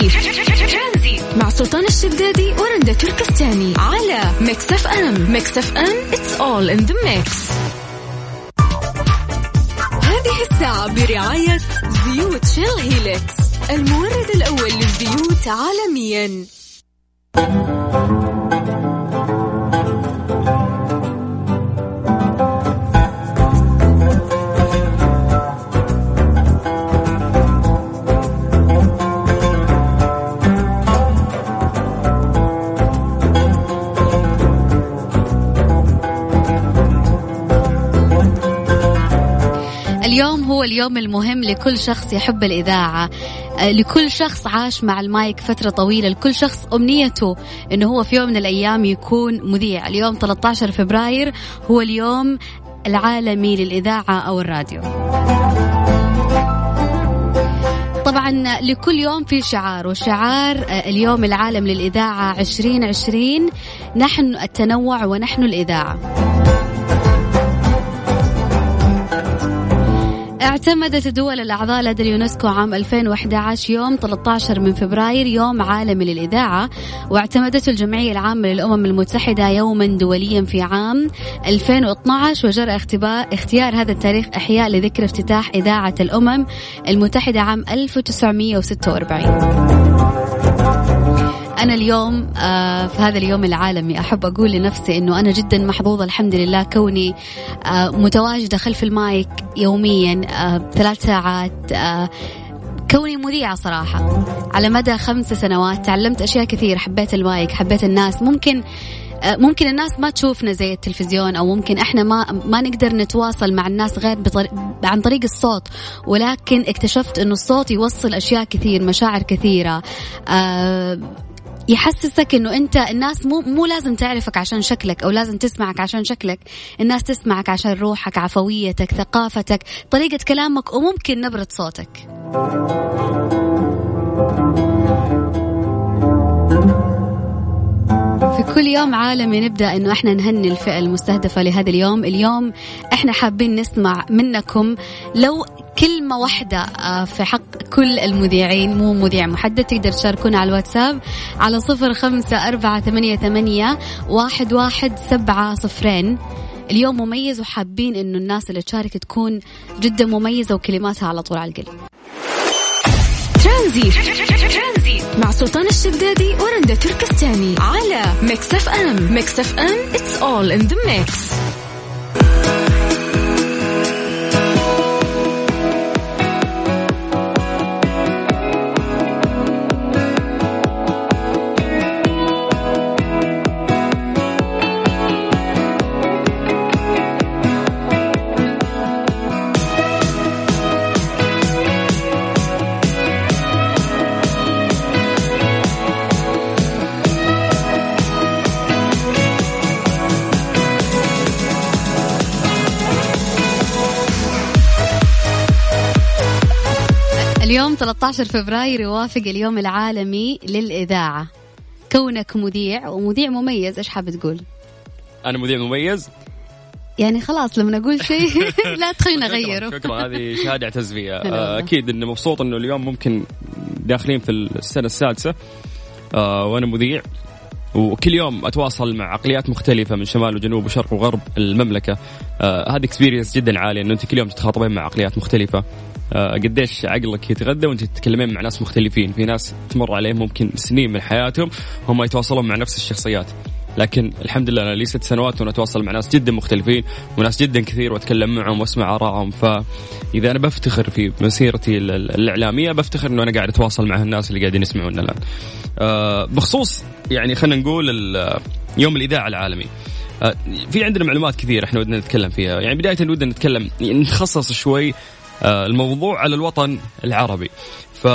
ترانزي مع سلطان الشدادي ورندا تركستاني على ميكس اف ام. ميكس اف ام it's all in the mix. هذه الساعة برعاية زيوت شيل هيلكس المورد الأول للزيوت عالميا. اليوم هو اليوم المهم لكل شخص يحب الإذاعة. آه، لكل شخص عاش مع المايك فترة طويلة. لكل شخص أمنيته أنه هو في يوم من الأيام يكون مذيع. اليوم 13 فبراير هو اليوم العالمي للإذاعة أو الراديو. طبعا لكل يوم في شعار وشعار آه، اليوم العالم للإذاعة 2020 نحن التنوع ونحن الإذاعة. اعتمدت الدول الأعضاء لدى اليونسكو عام 2011 يوم 13 من فبراير يوم عالمي للإذاعة واعتمدته الجمعية العامة للأمم المتحدة يوما دوليا في عام 2012 وجرى اختيار هذا التاريخ إحياء لذكرى افتتاح إذاعة الأمم المتحدة عام 1946 أنا اليوم آه، في هذا اليوم العالمي أحب أقول لنفسي أنه أنا جدا محظوظة الحمد لله كوني آه، متواجدة خلف المايك يوميا آه، ثلاث ساعات كوني مذيعة صراحة. على مدى خمس سنوات تعلمت أشياء كثير حبيت المايك حبيت الناس. ممكن ممكن الناس ما تشوفنا زي التلفزيون أو ممكن إحنا ما ما نقدر نتواصل مع الناس غير بطريق عن طريق الصوت. ولكن اكتشفت إنه الصوت يوصل أشياء كثير مشاعر كثيرة يحسسك إنه أنت الناس مو مو لازم تعرفك عشان شكلك أو لازم تسمعك عشان شكلك. الناس تسمعك عشان روحك عفويتك ثقافتك طريقة كلامك وممكن نبرة صوتك. في كل يوم عالمي نبدأ إنه إحنا نهني الفئة المستهدفة لهذا اليوم، اليوم إحنا حابين نسمع منكم لو كلمة واحدة آه، في حق كل المذيعين مو مذيع محدد تقدر تشاركونا على الواتساب على صفر خمسة أربعة ثمانية, ثمانية واحد, واحد سبعة صفرين. اليوم مميز وحابين إنه الناس اللي تشارك تكون جدا مميزة وكلماتها على طول على القلب. ترانزي مع سلطان الشدادي ورندا تركستاني على ميكس أف أم. ميكس أف أم it's all in the mix. 13 فبراير يوافق اليوم العالمي للإذاعة. كونك مذيع ومذيع مميز إيش حاب تقول؟ أنا مذيع مميز؟ يعني خلاص لما أقول شيء لا تخليني اغيره شكرا هذه شهادة اعتز فيها أكيد إني مبسوط إنه اليوم ممكن داخلين في السنة السادسة. آه، وأنا مذيع. وكل يوم أتواصل مع عقليات مختلفة من شمال وجنوب وشرق وغرب المملكة. آه اكسبيرينس جدا عالية إنه أنت كل يوم تتخاطبين مع عقليات مختلفة. آه قديش عقلك يتغذى وأنت تتكلمين مع ناس مختلفين. في ناس تمر عليهم ممكن سنين من حياتهم هم يتواصلون مع نفس الشخصيات. لكن الحمد لله أنا لي ست سنوات وأنا اتواصل مع ناس جدا مختلفين وناس جدا كثير وأتكلم معهم وأسمع آرائهم فإذا أنا بفتخر في مسيرتي الإعلامية بفتخر إنه أنا قاعد أتواصل مع الناس اللي قاعدين يسمعونا الآن. آه بخصوص يعني خلينا نقول يوم الإذاعة العالمي. آه في عندنا معلومات كثير إحنا ودنا نتكلم فيها، يعني بداية ودنا نتكلم نخصص شوي آه الموضوع على الوطن العربي. ف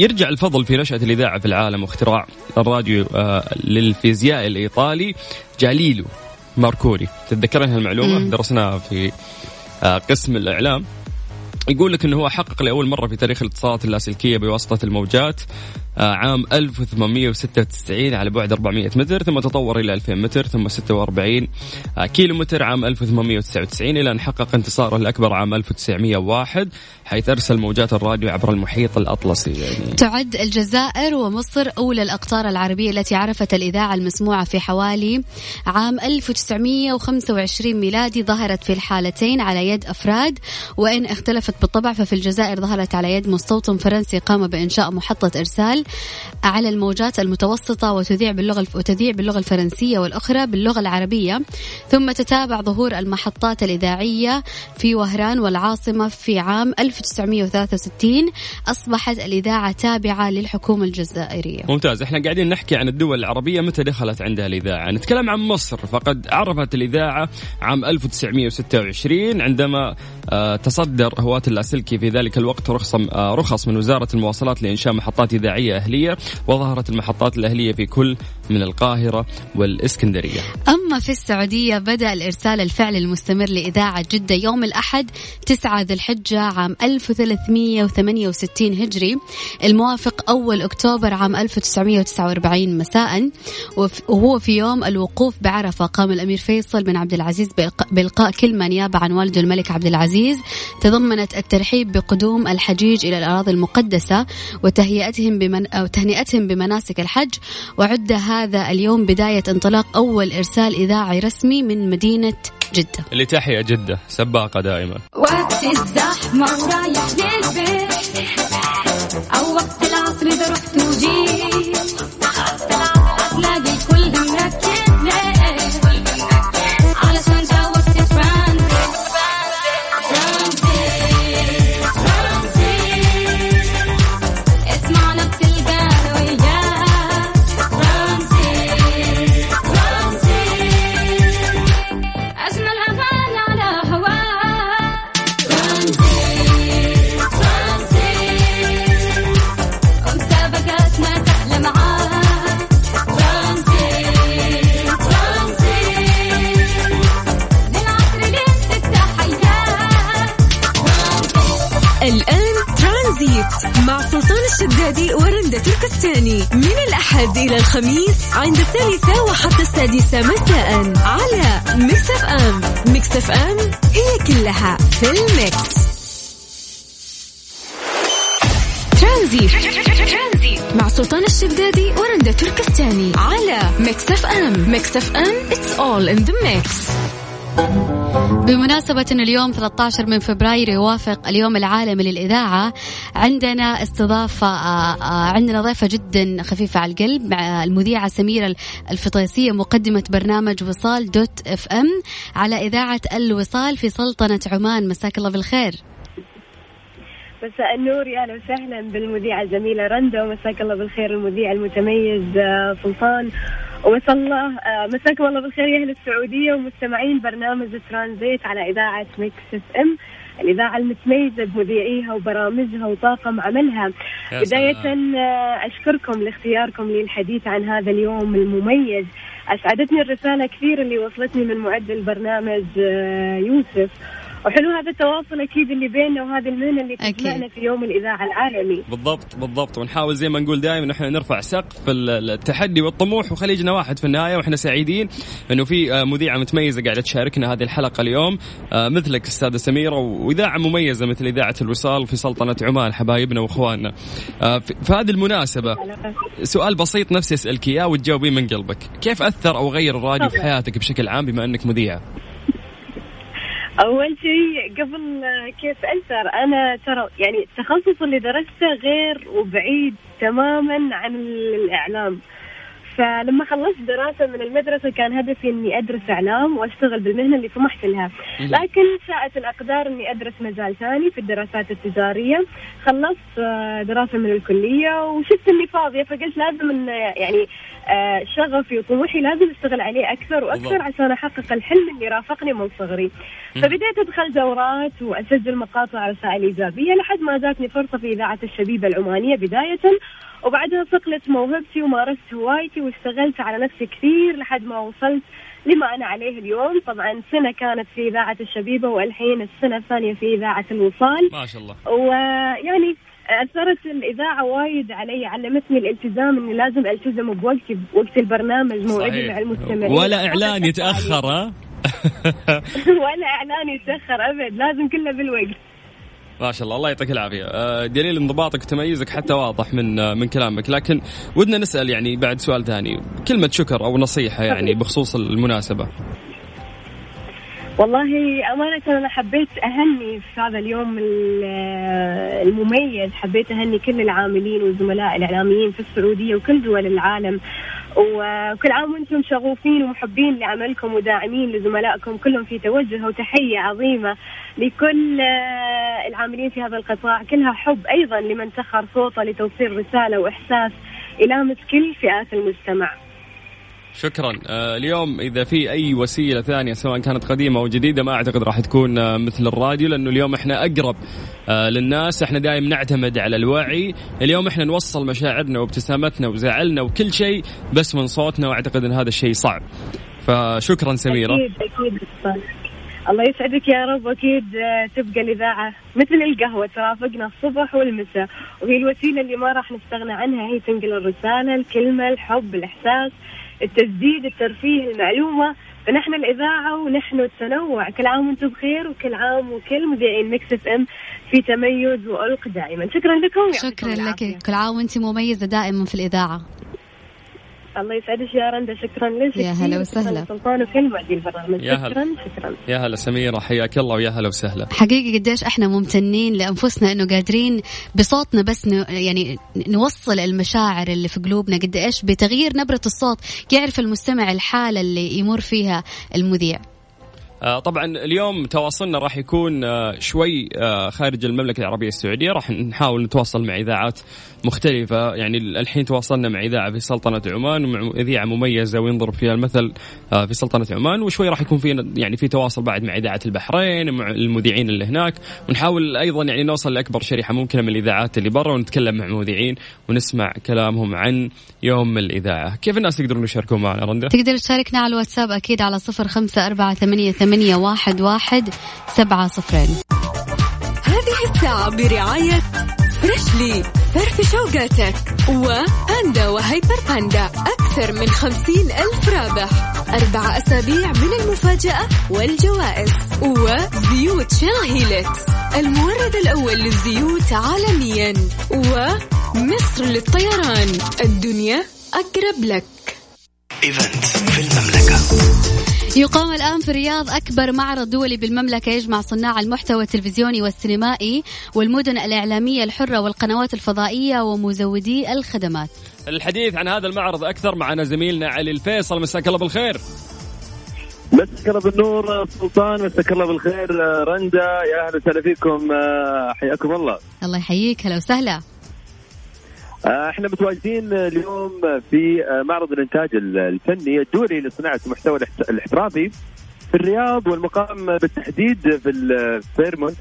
يرجع الفضل في نشأة الإذاعة في العالم واختراع الراديو آه للفيزياء الإيطالي جاليلو ماركوري. تتذكرين هالمعلومة؟ درسناها في آه قسم الإعلام. يقول لك إنه هو حقق لأول مرة في تاريخ الاتصالات اللاسلكية بواسطة الموجات عام 1896 على بعد 400 متر ثم تطور إلى 2000 متر ثم 46 آه، كيلو متر عام 1899 إلى أن حقق انتصاره الأكبر عام 1901 حيث أرسل موجات الراديو عبر المحيط الأطلسي. يعني تعد الجزائر ومصر أولى الأقطار العربية التي عرفت الإذاعة المسموعة في حوالي عام 1925 ميلادي ظهرت في الحالتين على يد أفراد وإن اختلفت بالطبع ففي الجزائر ظهرت على يد مستوطن فرنسي قام بإنشاء محطة إرسال. على الموجات المتوسطة وتذيع باللغة وتذيع باللغة الفرنسية والأخرى باللغة العربية. ثم تتابع ظهور المحطات الإذاعية في وهران والعاصمة في عام 1963 أصبحت الإذاعة تابعة للحكومة الجزائرية. ممتاز. إحنا قاعدين نحكي عن الدول العربية متى دخلت عندها الإذاعة. نتكلم عن مصر. فقد عرفت الإذاعة عام 1926 عندما آه، تصدر هواة اللاسلكي في ذلك الوقت رخص آه، رخص من وزارة المواصلات لإنشاء محطات إذاعية أهلية وظهرت المحطات الأهلية في كل من القاهرة والإسكندرية. أما في السعودية بدأ الإرسال الفعلي المستمر لإذاعة جدة يوم الأحد 9 ذي الحجة عام 1368 هجري. الموافق أول أكتوبر عام 1949 مساء. وهو في يوم الوقوف بعرفة قام الأمير فيصل بن عبد العزيز بإلقاء كلمة نيابة عن والده الملك عبد العزيز. تضمنت الترحيب بقدوم الحجيج إلى الأراضي المقدسة وتهيئتهم بمن أو تهنئتهم بمناسك الحج. وعد هذا اليوم بداية انطلاق أول إرسال إذاعي رسمي من مدينة جدة. اللي تحيا جدة سباقة دائما. وقت الزحمة ورايح للبيت. أو وقت العصر إذا رحت وجيت. الشدادي ورندا تركستاني من الأحد إلى الخميس عند الثالثة وحتى السادسة مساء على Mix FM Mix FM هي كلها في ال mix. Tranzit. مع سلطان الشدادي ورندا تركستاني على Mix FM Mix FM It's all in the mix. بمناسبة أن اليوم 13 من فبراير يوافق اليوم العالمي للإذاعة عندنا استضافة آه، آه، عندنا ضيفة جدا خفيفة على القلب مع المذيعة سميرة الفطيسية مقدمة برنامج وصال dot FM على إذاعة الوصال في سلطنة عمان. مساك الله بالخير. مساء النور يا أهلا وسهلا بالمذيعة الجميلة رندا ومساك الله بالخير المذيع المتميز آه، سلطان. ومسا الله. آه، مساكم الله بالخير يا أهل السعودية ومستمعين برنامج ترانزيت على إذاعة Mix FM. الإذاعة المتميزة بمذيعيها وبرامجها وطاقم عملها. سلام. آه، أشكركم لاختياركم للحديث عن هذا اليوم المميز. أسعدتني الرسالة كثير اللي وصلتني من معد البرنامج آه، يوسف. وحلو هذا التواصل أكيد اللي بيننا وهذه المهنة اللي. تجمعنا في يوم الإذاعة العالمي. بالضبط بالضبط. ونحاول زي ما نقول دائما نحن نرفع سقف ال- التحدي والطموح وخليجنا واحد في النهاية وإحنا سعيدين إنه في آه، مذيعة متميزة قاعدة تشاركنا هذه الحلقة اليوم آه، مثلك أستاذة سميرة وإذاعة مميزة مثل إذاعة الوصال في سلطنة عمان حبايبنا وإخواننا. آه، في هذه المناسبة سؤال بسيط نفسي أسألك إياه وتجاوبين من قلبك. كيف أثر أو غير الراديو في. حياتك بشكل عام بما إنك مذيعة؟ أول شيء قبل كيف اثر أنا ترى يعني التخصص اللي درسته غير وبعيد تماما عن الإعلام. فلما خلصت دراسة من المدرسة كان هدفي إني أدرس إعلام وأشتغل بالمهنة اللي طمحت لها لكن شاءت الأقدار إني أدرس مجال ثاني في الدراسات التجارية. خلصت آه، دراسة من الكلية وشفت إني فاضية فقلت لازم إن يعني آه، شغفي وطموحي لازم أشتغل عليه أكثر وأكثر. عشان أحقق الحلم اللي رافقني من صغري. فبديت أدخل دورات وأسجل مقاطع رسائل إيجابية لحد ما جاتني فرصة في إذاعة الشبيبة العمانية بداية. وبعدها صقلت موهبتي ومارست هوايتي واشتغلت على نفسي كثير لحد ما وصلت لما أنا عليه اليوم. طبعا سنة كانت في إذاعة الشبيبة والحين السنة الثانية في إذاعة الوصال. ما شاء الله. ويعني أثرت الإذاعة وايد علي علمتني الالتزام إني لازم ألتزم بوقتي بوقت البرنامج موعدي. مع المستمعين. ولا إعلان يتأخر ها؟ ولا إعلان يتأخر أبد لازم كله بالوقت. ما شاء الله الله يعطيك العافية. آه، دليل انضباطك وتميزك حتى واضح من آه، من كلامك. لكن ودنا نسأل يعني بعد سؤال ثاني. كلمة شكر أو نصيحة يعني بخصوص المناسبة. والله أمانة أنا حبيت أهني في هذا اليوم ال- المميز. حبيت أهني كل العاملين والزملاء الإعلاميين في السعودية وكل دول العالم. وكل عام وأنتم شغوفين ومحبين لعملكم وداعمين لزملائكم كلهم في توجه وتحية عظيمة لكل آه، العاملين في هذا القطاع. كلها حب أيضا لمن سخر صوته لتوصيل رسالة وإحساس يلامس كل فئات المجتمع. شكرا. آه، اليوم إذا في أي وسيلة ثانية سواء كانت قديمة أو جديدة ما أعتقد راح تكون آه، مثل الراديو لأنه اليوم إحنا أقرب آه، للناس. إحنا دائما نعتمد على الوعي. اليوم إحنا نوصل مشاعرنا وابتسامتنا وزعلنا وكل شيء بس من صوتنا وأعتقد إن هذا الشيء صعب. فشكرا سميرة. أكيد أكيد. أستاذ. الله يسعدك يا رب. أكيد آه، تبقى الإذاعة مثل القهوة. ترافقنا الصبح والمساء. وهي الوسيلة اللي ما راح نستغنى عنها. هي تنقل الرسالة الكلمة الحب الإحساس. التجديد الترفيه المعلومة. فنحن الإذاعة ونحن التنوع. كل عام وأنتم بخير وكل عام وكل مذيعين Mix FM في تميز وألق دائما. شكرا لكم. شكرا. لك. كل عام وانت مميزة دائما في الإذاعة. الله يسعدك يا رندا شكرا لك يا هلا. وسهلا. شكرا سلطان وكل معدي البرنامج يا هلا. شكرا شكرا يا هلا سميرة حياك الله ويا هلا وسهلا حقيقي قديش إحنا ممتنين لأنفسنا إنه قادرين بصوتنا بس ن... يعني نوصل المشاعر اللي في قلوبنا قد إيش بتغيير نبرة الصوت يعرف المستمع الحالة اللي يمر فيها المذيع طبعا اليوم تواصلنا راح يكون آه، شوي آه، خارج المملكة العربية السعودية. راح نحاول نتواصل مع إذاعات مختلفة. يعني الحين تواصلنا مع إذاعة في سلطنة عمان ومع اذاعه مميزة وينضرب فيها المثل آه، في سلطنة عمان. وشوي راح يكون في يعني في تواصل بعد مع إذاعة البحرين ومع المذيعين اللي هناك. ونحاول أيضا يعني نوصل لأكبر شريحة ممكنة من الإذاعات اللي برا ونتكلم مع مذيعين ونسمع كلامهم عن يوم الإذاعة. كيف الناس يقدرون يشاركون معنا رندا؟ تقدر تشاركنا على الواتساب أكيد على صفر خمسة أربعة ثمانية, ثمانية واحد, واحد سبعة صفرين هذه الساعة برعاية Freshly فرفش اوقاتك و Panda و Hyper Panda أكثر من خمسين ألف رابح. أربع أسابيع من المفاجأة والجوائز. وزيوت Shell Helix المورد الأول للزيوت عالميا. ومصر للطيران. الدنيا أقرب لك. event في المملكة. يقام الآن في الرياض أكبر معرض دولي بالمملكة يجمع صناع المحتوى التلفزيوني والسينمائي والمدن الإعلامية الحرة والقنوات الفضائية ومزودي الخدمات. الحديث عن هذا المعرض أكثر معنا زميلنا علي الفيصل. مساك الله بالخير. مساك الله بالنور سلطان. مساك الله بالخير رندا. يا أهلا وسهلا فيكم آه، حياكم الله. الله يحييك. هلا وسهلا. إحنا متواجدين اليوم في آه، معرض الإنتاج الفني الدولي لصناعة المحتوى الاحت- الاحترافي في الرياض والمقام بالتحديد في الفيرمونت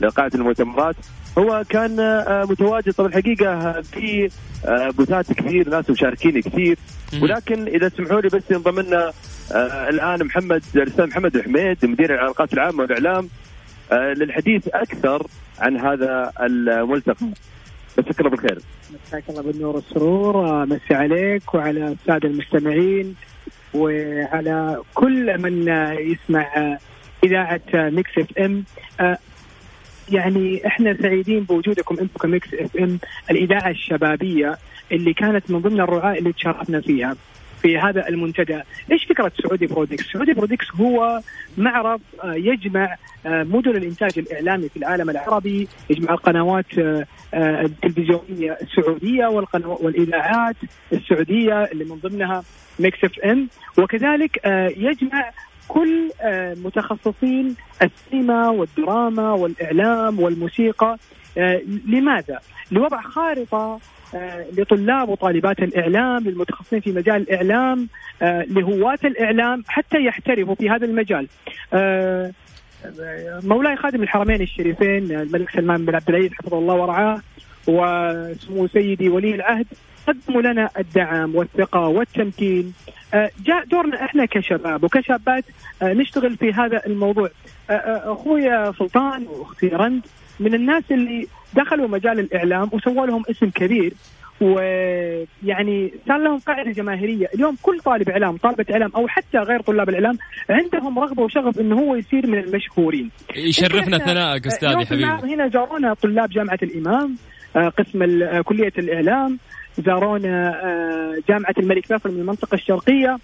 لقاعة المؤتمرات. هو كان آه، متواجد طبعا الحقيقة في آه، بوثات كثير ناس مشاركين كثير. ولكن إذا تسمحوا لي بس ينضم لنا آه، الآن محمد الأستاذ محمد الحميد مدير العلاقات العامة والإعلام آه، للحديث أكثر عن هذا الملتقى. مساك الله بالخير. مساك الله بالنور والسرور مسي عليك وعلى الساده المستمعين وعلى كل من يسمع إذاعة Mix FM يعني إحنا سعيدين بوجودكم أنتم ك Mix FM الإذاعة الشبابية اللي كانت من ضمن الرعاة اللي تشرفنا فيها. في هذا المنتدى، إيش فكرة Saudi Prodex؟ Saudi Prodex هو معرض آه، يجمع آه، مدن الإنتاج الإعلامي في العالم العربي، يجمع القنوات آه، آه، التلفزيونيه السعوديه والإذاعات السعودية اللي من ضمنها Mix FM وكذلك يجمع كل آه، متخصصين السينما والدراما والإعلام والموسيقى آه، لماذا؟ لوضع خارطة آه، لطلاب وطالبات الإعلام للمتخصصين في مجال الإعلام لهواة الإعلام حتى يحترفوا في هذا المجال. مولاي خادم الحرمين الشريفين الملك سلمان بن عبد العزيز حفظه الله ورعاه وسمو سيدي ولي العهد قدموا لنا الدعم والثقة والتمكين. آه، جاء دورنا إحنا كشباب وكشابات آه، نشتغل في هذا الموضوع. آه، أخويا سلطان وأختي رند من الناس اللي دخلوا مجال الإعلام وسووا لهم اسم كبير ويعني صار لهم قاعدة جماهيرية، اليوم كل طالب إعلام، طالبة إعلام أو حتى غير طلاب الإعلام عندهم رغبة وشغف إنه هو يصير من المشهورين. يشرفنا ثنائك أستاذي حبيبي. هنا زارونا طلاب جامعة الإمام قسم كلية الإعلام زارونا آه، جامعة الملك فيصل من المنطقة الشرقية.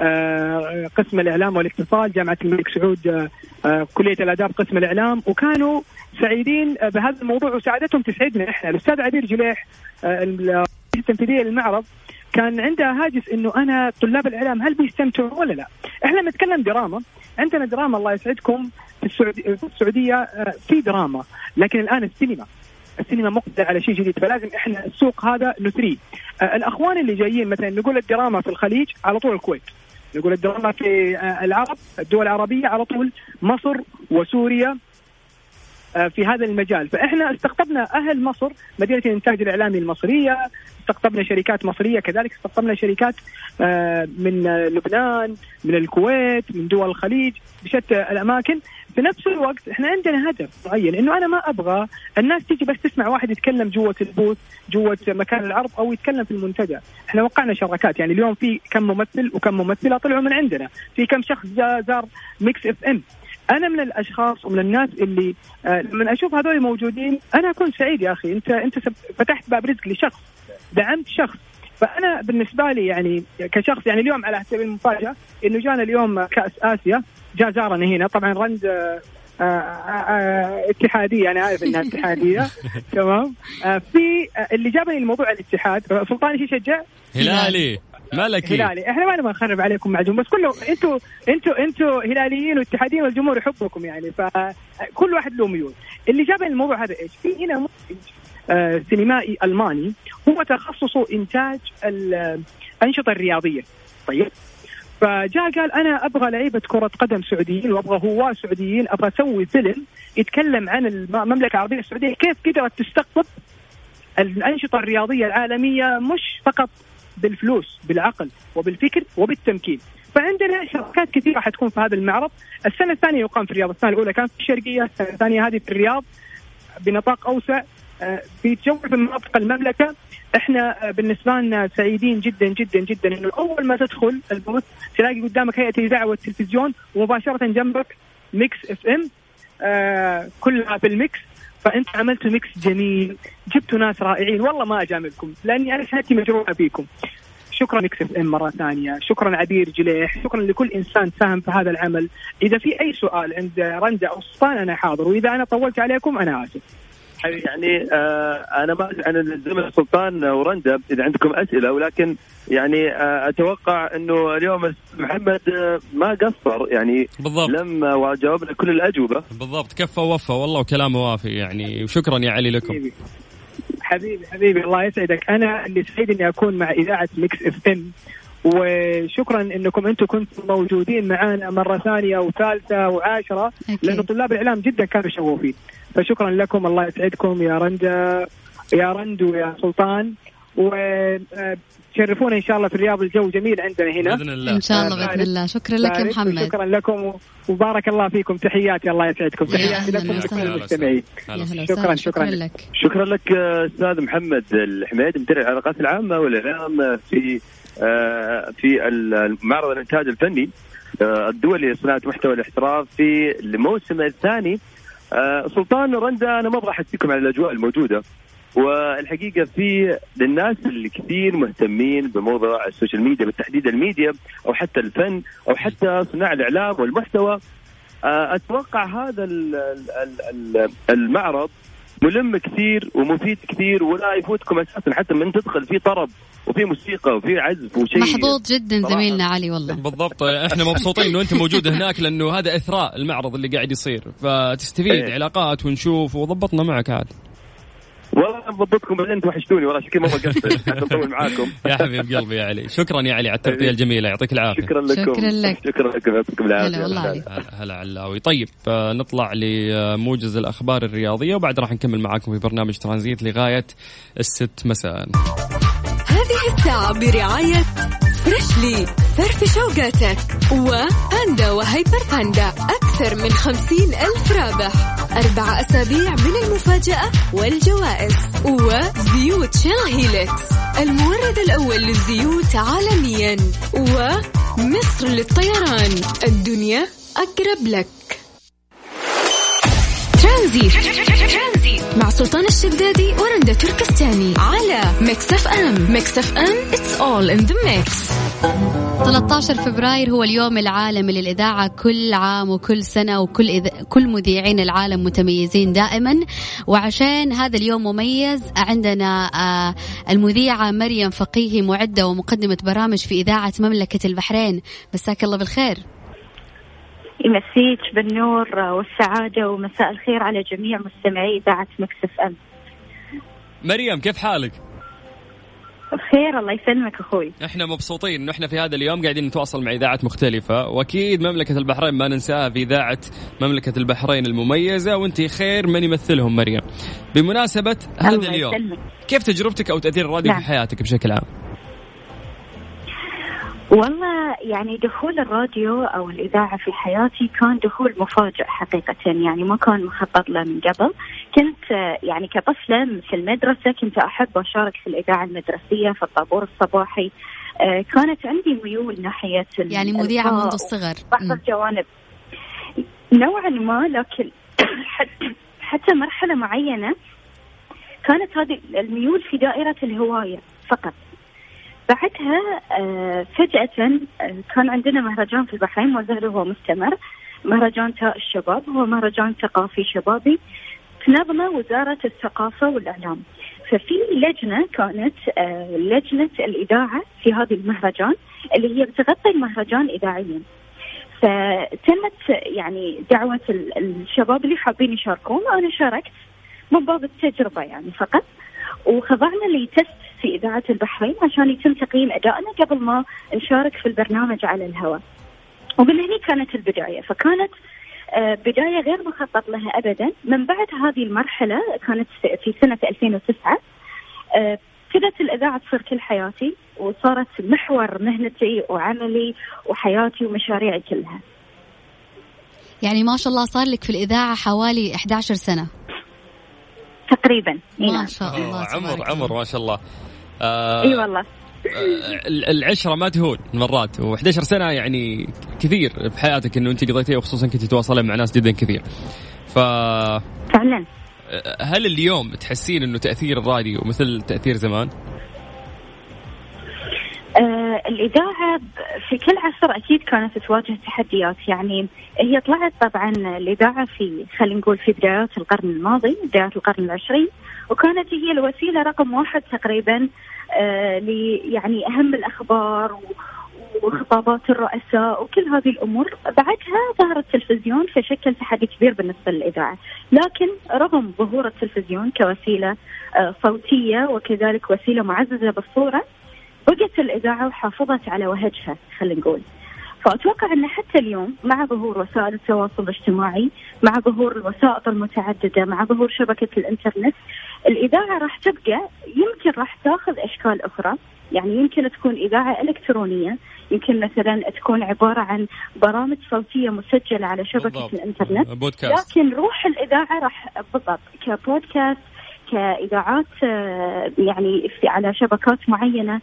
آه، قسم الإعلام والاتصال جامعة الملك سعود آه، كلية الآداب قسم الإعلام. وكانوا سعيدين بهذا الموضوع وسعادتهم تسعدنا إحنا. الأستاذ عبير جليح التنفيذية للمعرض كان عندها هاجس إنه أنا طلاب الإعلام هل بيستمتعوا ولا لا؟ إحنا نتكلم دراما. عندنا دراما الله يسعدكم في السعودية في دراما لكن الآن السينما. السينما مقبله على شيء جديد فلازم إحنا السوق هذا نثريه آه، الأخوان اللي جايين مثلا نقول الدراما في الخليج على طول الكويت. نقول الدراما في آه، العرب الدول العربية على طول مصر وسوريا آه، في هذا المجال. فإحنا استقطبنا أهل مصر مدينة الإنتاج الإعلامي المصرية استقطبنا شركات مصرية كذلك استقطبنا شركات آه، من آه، لبنان من الكويت من دول الخليج بشتى الأماكن. في نفس الوقت إحنا عندنا هدف معين إنه أنا ما أبغى الناس تيجي بس تسمع واحد يتكلم جوة ال booth جوة مكان العرض أو يتكلم في المنتدى. إحنا وقعنا شراكات يعني اليوم في كم ممثل وكم ممثلة طلعوا من عندنا. في كم شخص زار Mix FM. أنا من الأشخاص ومن الناس اللي آه لما أشوف هذول موجودين أنا أكون سعيد يا أخي. انت أنت فتحت باب رزق لشخص دعمت شخص. فأنا بالنسبة لي يعني كشخص يعني اليوم على سبيل المفاجأة إنه جانا اليوم كأس آسيا. جاء زارنا هنا. طبعا رند آه، آه، آه، اتحادية أنا عارف إنها اتحادية. تمام. آه، في اللي جابني الموضوع الاتحاد سلطان إيش يشجع؟ هلالي. ملكي. هلالي. إحنا ما نبغى نخرب عليكم معجون بس كله أنتوا أنتوا أنتوا هلاليين واتحاديين والجمهور يحبكم يعني. فكل واحد له ميول. اللي جاب الموضوع هذا إيش؟ في هنا منتج آه، سينمائي ألماني هو تخصصه إنتاج الانشطه الرياضية. طيب. فجاء قال أنا أبغى لعيبة كرة قدم سعوديين وأبغى هواه سعوديين أبغى أسوي فيلم يتكلم عن الم- المملكة العربية السعودية كيف قدرت تستقطب الأنشطة الرياضية العالمية مش فقط بالفلوس بالعقل وبالفكر وبالتمكين. فعندنا شركات كثيرة حتكون في هذا المعرض. السنة الثانية يقام في الرياض السنة الأولى كانت في الشرقية السنة الثانية هذه في الرياض بنطاق أوسع. آه، بيتجول في مناطق المملكة إحنا آه، بالنسبة لنا سعيدين جدا جدا جدا إنه أول ما تدخل ال booth تلاقي قدامك هيئة الاذاعه والتلفزيون ومباشره جنبك Mix FM آه كلها في ال mix فأنت عملتوا mix جميل جبتوا ناس رائعين. والله ما أجاملكم لأني أنا شهادتي مجروحة فيكم. شكرا Mix FM مرة ثانية. شكرا عبير جليح. شكرا لكل إنسان ساهم في هذا العمل. إذا في أي سؤال عند رندا أو سلطان أنا حاضر. وإذا أنا طولت عليكم أنا آسف. يعني آه أنا ما ادري عن الزمن سلطان ورندا إذا عندكم أسئلة ولكن يعني آه أتوقع إنه اليوم محمد آه ما قصر يعني بالضبط. لما وجاوبنا كل الأجوبة. بالضبط. كفى ووفى والله وكلامه وافي يعني وشكرا يا علي لكم. حبيبي. حبيبي حبيبي الله يسعدك. أنا اللي سعيد إني أكون مع إذاعة Mix FM. وشكرا إنكم أنتم كنتم موجودين معنا مرة ثانية وثالثة وعاشرة لأنه. طلاب الإعلام جدا كانوا شغوفين فشكرا لكم. الله يسعدكم. يا رندا يا رند ويا سلطان. وتشرفونا إن شاء الله في الرياض. الجو جميل عندنا هنا. بإذن الله. إن شاء الله بارك. بإذن الله. شكرا لك يا محمد. شكرا لكم. وبارك الله فيكم. تحياتي. الله يسعدكم. يا تحياتي لكم. ولكل المستمعين. شكراً،. شكراً. شكرا. لك. شكرا لك آه، أستاذ محمد الحميد مدير العلاقات العامة والإعلام في آه، في معرض الإنتاج الفني آه، الدولي لصناعة محتوى الاحتراف في الموسم الثاني آه، سلطان ورندا أنا ما أبغى احكيكم على الأجواء الموجودة. والحقيقة في للناس اللي كثير مهتمين بموضوع ال social media بالتحديد الميديا أو حتى الفن أو حتى صناع الإعلام والمحتوى. آه، أتوقع هذا ال- ال- ال- المعرض ملم كثير ومفيد كثير ولا يفوتكم أساسا حتى من تدخل في طرب وفي موسيقى وفي عزف وشيء محظوظ جدا. زميلنا علي والله. بالضبط. إحنا مبسوطين إنه أنت موجود هناك لأنه هذا إثراء المعرض اللي قاعد يصير. فتستفيد إيه. علاقات ونشوف وضبطنا معك عاد. والله أنا بضبطكم بعدين أنتم وحشتوني والله عشان كذا ما بقصر حتى اطول معاكم. يا حبيب قلبي يا علي. شكرا يا علي على التغطية الجميلة يعطيك العافية. شكرا لكم. شكراً لك. شكرا لكم يعطيكم العافية. هلا والله عليك. هلا علاوي طيب آه، نطلع لموجز الأخبار الرياضية وبعد راح نكمل معاكم في برنامج ترانزيت لغاية الست مساء. هذه الساعة برعاية Freshly فرفش اوقاتك و Panda و Hyper Panda أكثر من خمسين ألف رابح. أربع أسابيع من المفاجأة والجوائز وزيوت Shell Helix المورد الأول للزيوت عالميا ومصر للطيران الدنيا أقرب لك. ترانزيت. مع سلطان الشدادي ورندا تركستاني على Mix FM. Mix FM it's all in the mix. 13 فبراير هو اليوم العالمي للإذاعة كل عام وكل سنة وكل إذ... كل مذيعين العالم متميزين دائما. وعشان هذا اليوم مميز عندنا آه المذيعة مريم فقيهي معدة ومقدمة برامج في إذاعة مملكة البحرين. مساك الله بالخير. يمسيك بالنور والسعادة ومساء الخير على جميع مستمعي إذاعة مكسف أم. مريم كيف حالك؟ بخير الله يسلمك أخوي إحنا مبسوطين إنه إحنا في هذا اليوم قاعدين نتواصل مع اذاعات مختلفة وأكيد مملكة البحرين ما ننساها في إذاعة مملكة البحرين المميزة وأنت خير من يمثلهم مريم. بمناسبة هذا اليوم يسلمك. كيف تجربتك أو تأثير الراديو نعم. في حياتك بشكل عام؟ والله يعني دخول الراديو أو الإذاعة في حياتي كان دخول مفاجئ حقيقة. يعني ما كان مخطط له من قبل. كنت آه، يعني كطفلة في المدرسة كنت أحب أشارك في الإذاعة المدرسية في الطابور الصباحي. آه، كانت عندي ميول ناحية ال- يعني مذيعة الإلقاء منذ الصغر. بعض. الجوانب. نوعا ما لكن حت- حتى مرحلة معينة كانت هذه الميول في دائرة الهواية فقط. بعدها آه، فجأة آه، كان عندنا مهرجان في البحرين زال هو مستمر. مهرجان تاء الشباب هو مهرجان ثقافي شبابي. تنظمه وزارة الثقافة والإعلام. ففي لجنة كانت آه، لجنة الإذاعة في هذه المهرجان اللي هي بتغطي المهرجان إذاعيا. فتمت يعني دعوة ال- الشباب اللي حابين يشاركون. وأنا شاركت من باب التجربة يعني فقط. وخضعنا لتست في إذاعة البحرين عشان يتم تقييم أدائنا قبل ما نشارك في البرنامج على الهواء. ومن هنا كانت البداية. فكانت آه، بداية غير مخطط لها أبدا. من بعد هذه المرحلة كانت في- سنة 2009 آه، ابتدت الإذاعة تصير كل حياتي وصارت محور مهنتي وعملي وحياتي ومشاريعي كلها. يعني ما شاء الله صار لك في الإذاعة حوالي 11 سنة. تقريبا ما نعم. شاء الله أوه، تبارك عمر الله. عمر ما شاء الله. آه إي والله آه، ال- العشرة ما تهون مرات و11 سنة يعني كثير في حياتك إنه أنت قضيتيها وخصوصا كنت تتواصلين مع ناس جدا كثير. ف فعلا هل اليوم تحسين إنه تأثير الراديو مثل تأثير زمان؟ آه الإذاعة في كل عصر أكيد كانت تواجه تحديات. يعني هي طلعت طبعا الإذاعة في خلينا نقول في بدايات القرن الماضي بدايات القرن العشرين وكانت هي الوسيلة رقم واحد تقريبا آه يعني أهم الأخبار وخطابات الرؤساء وكل هذه الأمور. بعدها ظهر التلفزيون فشكل تحدي كبير بالنسبة للإذاعة. لكن رغم ظهور التلفزيون كوسيلة آه، صوتية وكذلك وسيلة معززة بالصورة بقت الإذاعة وحافظت على وهجها خلينا نقول. فأتوقع إن حتى اليوم مع ظهور وسائل التواصل الاجتماعي مع ظهور الوسائط المتعددة مع ظهور شبكة الإنترنت الإذاعة راح تبقى يمكن راح تاخذ أشكال أخرى. يعني يمكن تكون إذاعة إلكترونية يمكن مثلا تكون عبارة عن برامج صوتية مسجلة على شبكة بالضبط. الإنترنت. بودكاست لكن روح الإذاعة راح بالضبط كبودكاست كإذاعات آه، يعني على شبكات معينة.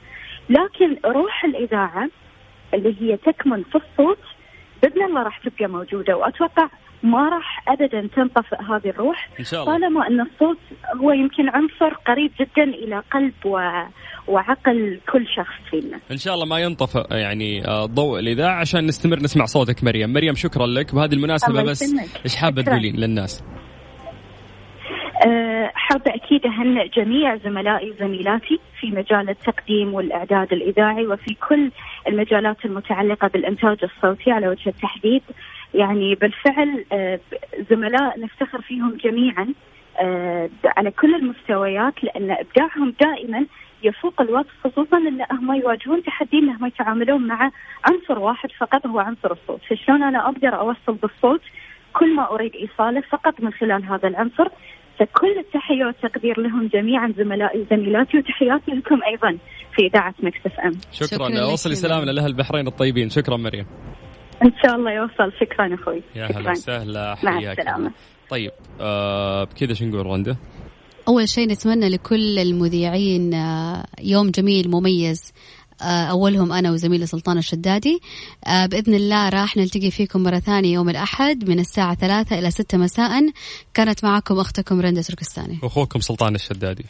لكن روح الإذاعة اللي هي تكمن في الصوت بإذن الله راح تبقى موجودة وأتوقع ما راح ابدا تنطفئ هذه الروح إن شاء الله طالما أن الصوت هو يمكن عنصر قريب جدا إلى قلب و... وعقل كل شخص فينا. إن شاء الله ما ينطفئ يعني آه، ضوء الإذاعة عشان نستمر نسمع صوتك مريم مريم شكرا لك بهذه المناسبة بس. إيش حابه. تقولين للناس أه، حابة أكيد أهنئ جميع زملائي وزميلاتي في مجال التقديم والإعداد الإذاعي وفي كل المجالات المتعلقة بالإنتاج الصوتي على وجه التحديد. يعني بالفعل أه، زملاء نفتخر فيهم جميعا أه، على كل المستويات لأن إبداعهم دائما يفوق الوصف خصوصا إن هم يواجهون تحدي انهم يتعاملون مع عنصر واحد فقط هو عنصر الصوت، فشلون أنا أقدر أوصل بالصوت كل ما أريد إيصاله فقط من خلال هذا العنصر؟ فكل التحية والتقدير لهم جميعا زملائي وزميلاتي وتحياتي لكم أيضا في إذاعة مكسف أم. شكرا, شكراً وصلي مريم. لأهل البحرين الطيبين. شكرا مريم. إن شاء الله يوصل. شكرا أخوي. يا هلا وسهلا. مع حياك. طيب آه بكذا شو نقول رندا؟ أول شيء نتمنى لكل المذيعين آه، يوم جميل مميز. أولهم أنا وزميلي سلطان الشدادي. آه، بإذن الله راح نلتقي فيكم مرة ثانية يوم الأحد من الساعة ثلاثة إلى ستة مساء. كانت معكم أختكم رندة تركستاني. أخوكم سلطان الشدادي.